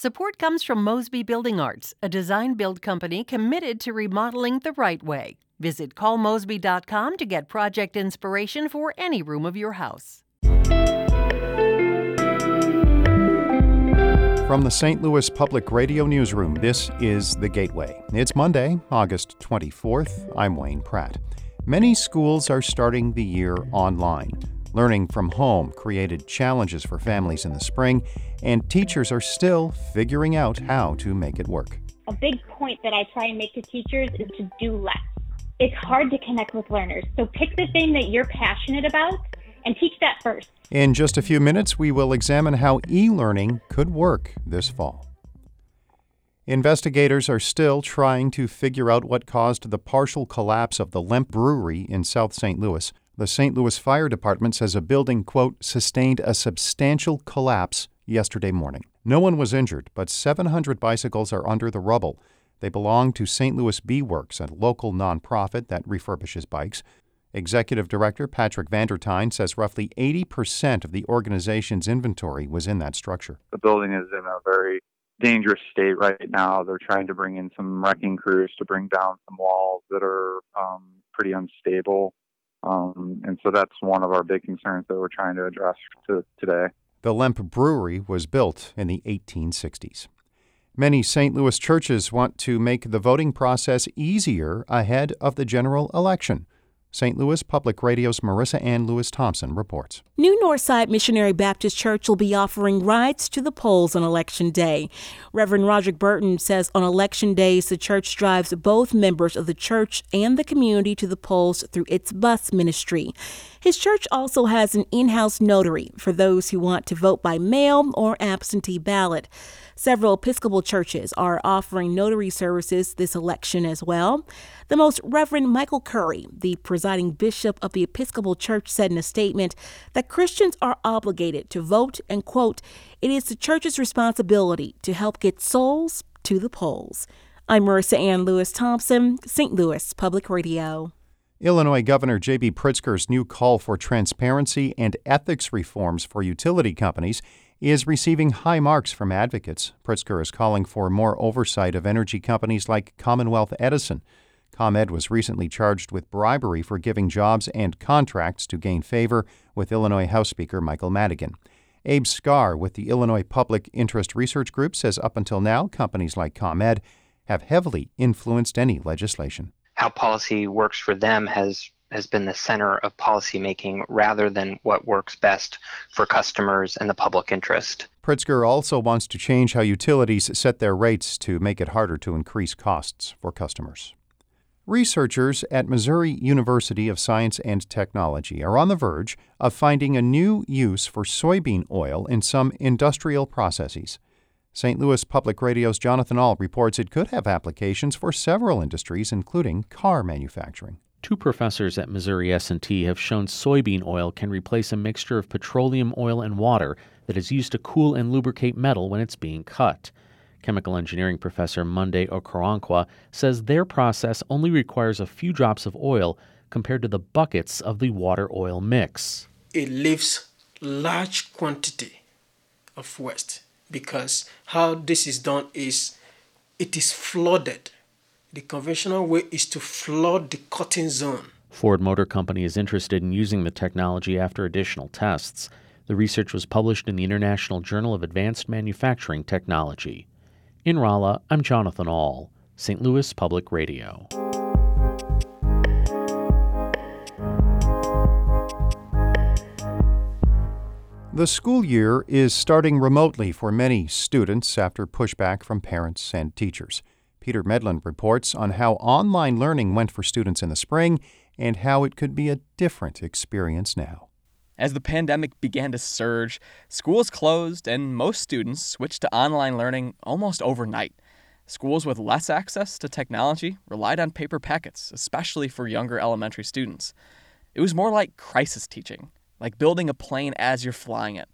Support comes from Mosby Building Arts, a design build company committed to remodeling the right way. Visit callmosby.com to get project inspiration for any room of your house. From the St. Louis Public Radio Newsroom, this is The Gateway. It's Monday, August 24th. I'm Wayne Pratt. Many schools are starting the year online. Learning from home created challenges for families in the spring, and teachers are still figuring out how to make it work. A big point that I try and make to teachers is to do less. It's hard to connect with learners, so pick the thing that you're passionate about and teach that first. In just a few minutes, we will examine how e learning could work this fall. Investigators are still trying to figure out what caused the partial collapse of the Lemp Brewery in South St. Louis. The St. Louis Fire Department says a building, quote, sustained a substantial collapse yesterday morning. No one was injured, but 700 bicycles are under the rubble. They belong to St. Louis BWorks, a local nonprofit that refurbishes bikes. Executive Director Patrick Van Der Tuin says roughly 80% of the organization's inventory was in that structure. The building is in a very dangerous state right now. They're trying to bring in some wrecking crews to bring down some walls that are um, pretty unstable. Um, and so that's one of our big concerns that we're trying to address to, today. The Lemp Brewery was built in the 1860s. Many St. Louis churches want to make the voting process easier ahead of the general election. St. Louis Public Radio's Marissanne Lewis Thompson reports. New Northside Missionary Baptist Church will be offering rides to the polls on Election Day. Reverend Roger Burton says on Election days, the church drives both members of the church and the community to the polls through its bus ministry. His church also has an in house notary for those who want to vote by mail or absentee ballot. Several Episcopal churches are offering notary services this election as well. The Most Reverend Michael Curry, the presiding bishop of the Episcopal Church, said in a statement that Christians are obligated to vote and, quote, it is the church's responsibility to help get souls to the polls. I'm Marissanne Lewis Thompson, St. Louis Public Radio. Illinois Governor J.B. Pritzker's new call for transparency and ethics reforms for utility companies is receiving high marks from advocates. Pritzker is calling for more oversight of energy companies like Commonwealth Edison. ComEd was recently charged with bribery for giving jobs and contracts to gain favor with Illinois House Speaker Michael Madigan. Abe Scarr with the Illinois Public Interest Research Group says up until now, companies like ComEd have heavily influenced any legislation. How policy works for them has has been the center of policymaking rather than what works best for customers and the public interest. Pritzker also wants to change how utilities set their rates to make it harder to increase costs for customers. Researchers at Missouri University of Science and Technology are on the verge of finding a new use for soybean oil in some industrial processes. St. Louis Public Radio's Jonathan Ahl reports it could have applications for several industries, including car manufacturing. Two professors at Missouri S&T have shown soybean oil can replace a mixture of petroleum oil and water that is used to cool and lubricate metal when it's being cut. Chemical engineering professor Monday Okoronkwo says their process only requires a few drops of oil compared to the buckets of the water oil mix. It leaves large quantity of waste because how this is done is it is flooded the conventional way is to flood the cutting zone. Ford Motor Company is interested in using the technology after additional tests. The research was published in the International Journal of Advanced Manufacturing Technology. In Rolla, I'm Jonathan Ahl, St. Louis Public Radio. The school year is starting remotely for many students after pushback from parents and teachers. Peter Medlin reports on how online learning went for students in the spring and how it could be a different experience now. As the pandemic began to surge, schools closed and most students switched to online learning almost overnight. Schools with less access to technology relied on paper packets, especially for younger elementary students. It was more like crisis teaching, like building a plane as you're flying it.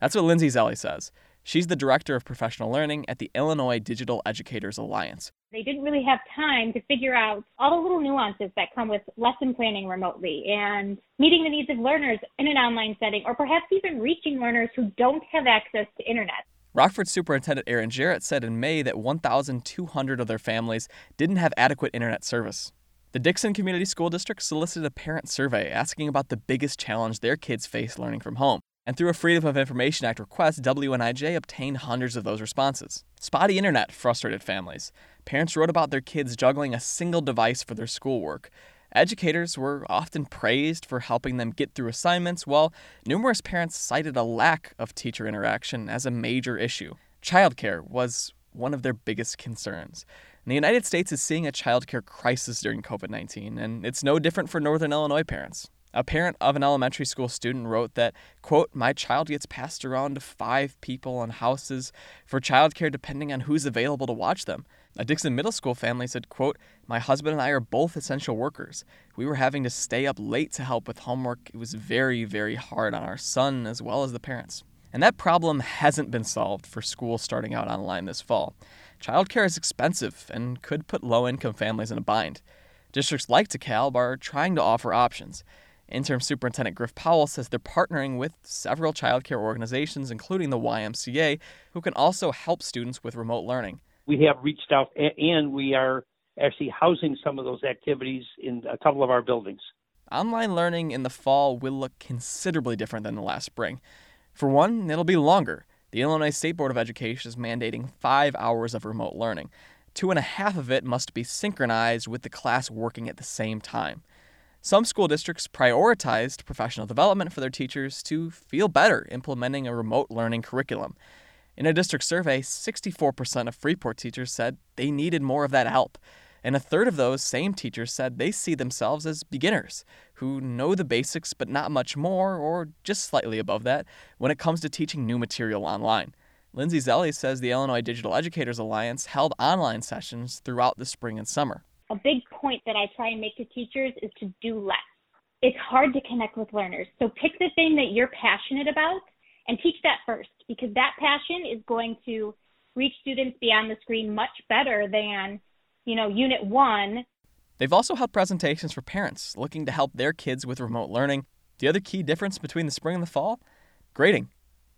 That's what Lindsay Zelli says. She's the director of professional learning at the Illinois Digital Educators Alliance. They didn't really have time to figure out all the little nuances that come with lesson planning remotely and meeting the needs of learners in an online setting, or perhaps even reaching learners who don't have access to internet. Rockford Superintendent Ehren Jarrett said in May that 1,200 of their families didn't have adequate internet service. The Dixon Community School District solicited a parent survey asking about the biggest challenge their kids face learning from home. And through a Freedom of Information Act request, WNIJ obtained hundreds of those responses. Spotty internet frustrated families. Parents wrote about their kids juggling a single device for their schoolwork. Educators were often praised for helping them get through assignments, while numerous parents cited a lack of teacher interaction as a major issue. Childcare was one of their biggest concerns. And the United States is seeing a childcare crisis during COVID 19, and it's no different for Northern Illinois parents. A parent of an elementary school student wrote that, quote, my child gets passed around to five people and houses for childcare depending on who's available to watch them. A Dixon Middle School family said, quote, my husband and I are both essential workers. We were having to stay up late to help with homework. It was very, very hard on our son as well as the parents. And that problem hasn't been solved for schools starting out online this fall. Childcare is expensive and could put low income families in a bind. Districts like DeKalb are trying to offer options. Interim Superintendent Griff Powell says they're partnering with several childcare organizations, including the YMCA, who can also help students with remote learning. We have reached out and we are actually housing some of those activities in a couple of our buildings. Online learning in the fall will look considerably different than the last spring. For one, it'll be longer. The Illinois State Board of Education is mandating five hours of remote learning. Two and a half of it must be synchronized with the class working at the same time. Some school districts prioritized professional development for their teachers to feel better implementing a remote learning curriculum. In a district survey, 64% of Freeport teachers said they needed more of that help. And a third of those same teachers said they see themselves as beginners who know the basics but not much more, or just slightly above that, when it comes to teaching new material online. Lindsay Zelli says the Illinois Digital Educators Alliance held online sessions throughout the spring and summer a big point that I try and make to teachers is to do less. It's hard to connect with learners. So pick the thing that you're passionate about and teach that first because that passion is going to reach students beyond the screen much better than, you know, unit 1. They've also held presentations for parents looking to help their kids with remote learning. The other key difference between the spring and the fall? Grading.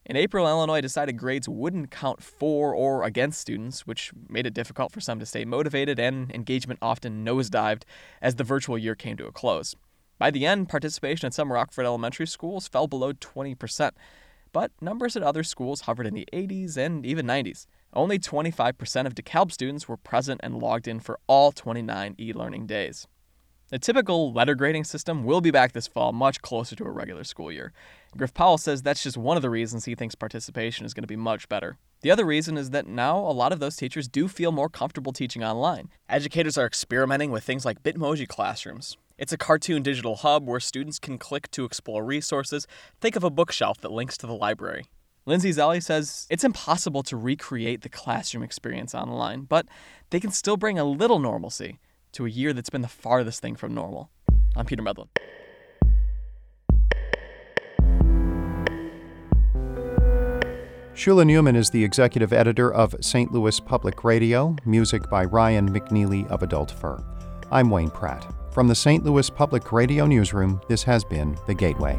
In April, Illinois decided grades wouldn't count for or against students, which made it difficult for some to stay motivated, and engagement often nosedived as the virtual year came to a close. By the end, participation at some Rockford elementary schools fell below 20%, but numbers at other schools hovered in the 80s and even 90s. Only 25% of DeKalb students were present and logged in for all 29 e learning days. The typical letter grading system will be back this fall, much closer to a regular school year. Griff Powell says that's just one of the reasons he thinks participation is going to be much better. The other reason is that now a lot of those teachers do feel more comfortable teaching online. Educators are experimenting with things like Bitmoji classrooms. It's a cartoon digital hub where students can click to explore resources. Think of a bookshelf that links to the library. Lindsay Zelli says it's impossible to recreate the classroom experience online, but they can still bring a little normalcy to a year that's been the farthest thing from normal. I'm Peter Medlin. Shula Neuman is the executive editor of St. Louis Public Radio, music by Ryan McNeely of Adult Fur. I'm Wayne Pratt. From the St. Louis Public Radio Newsroom, this has been The Gateway.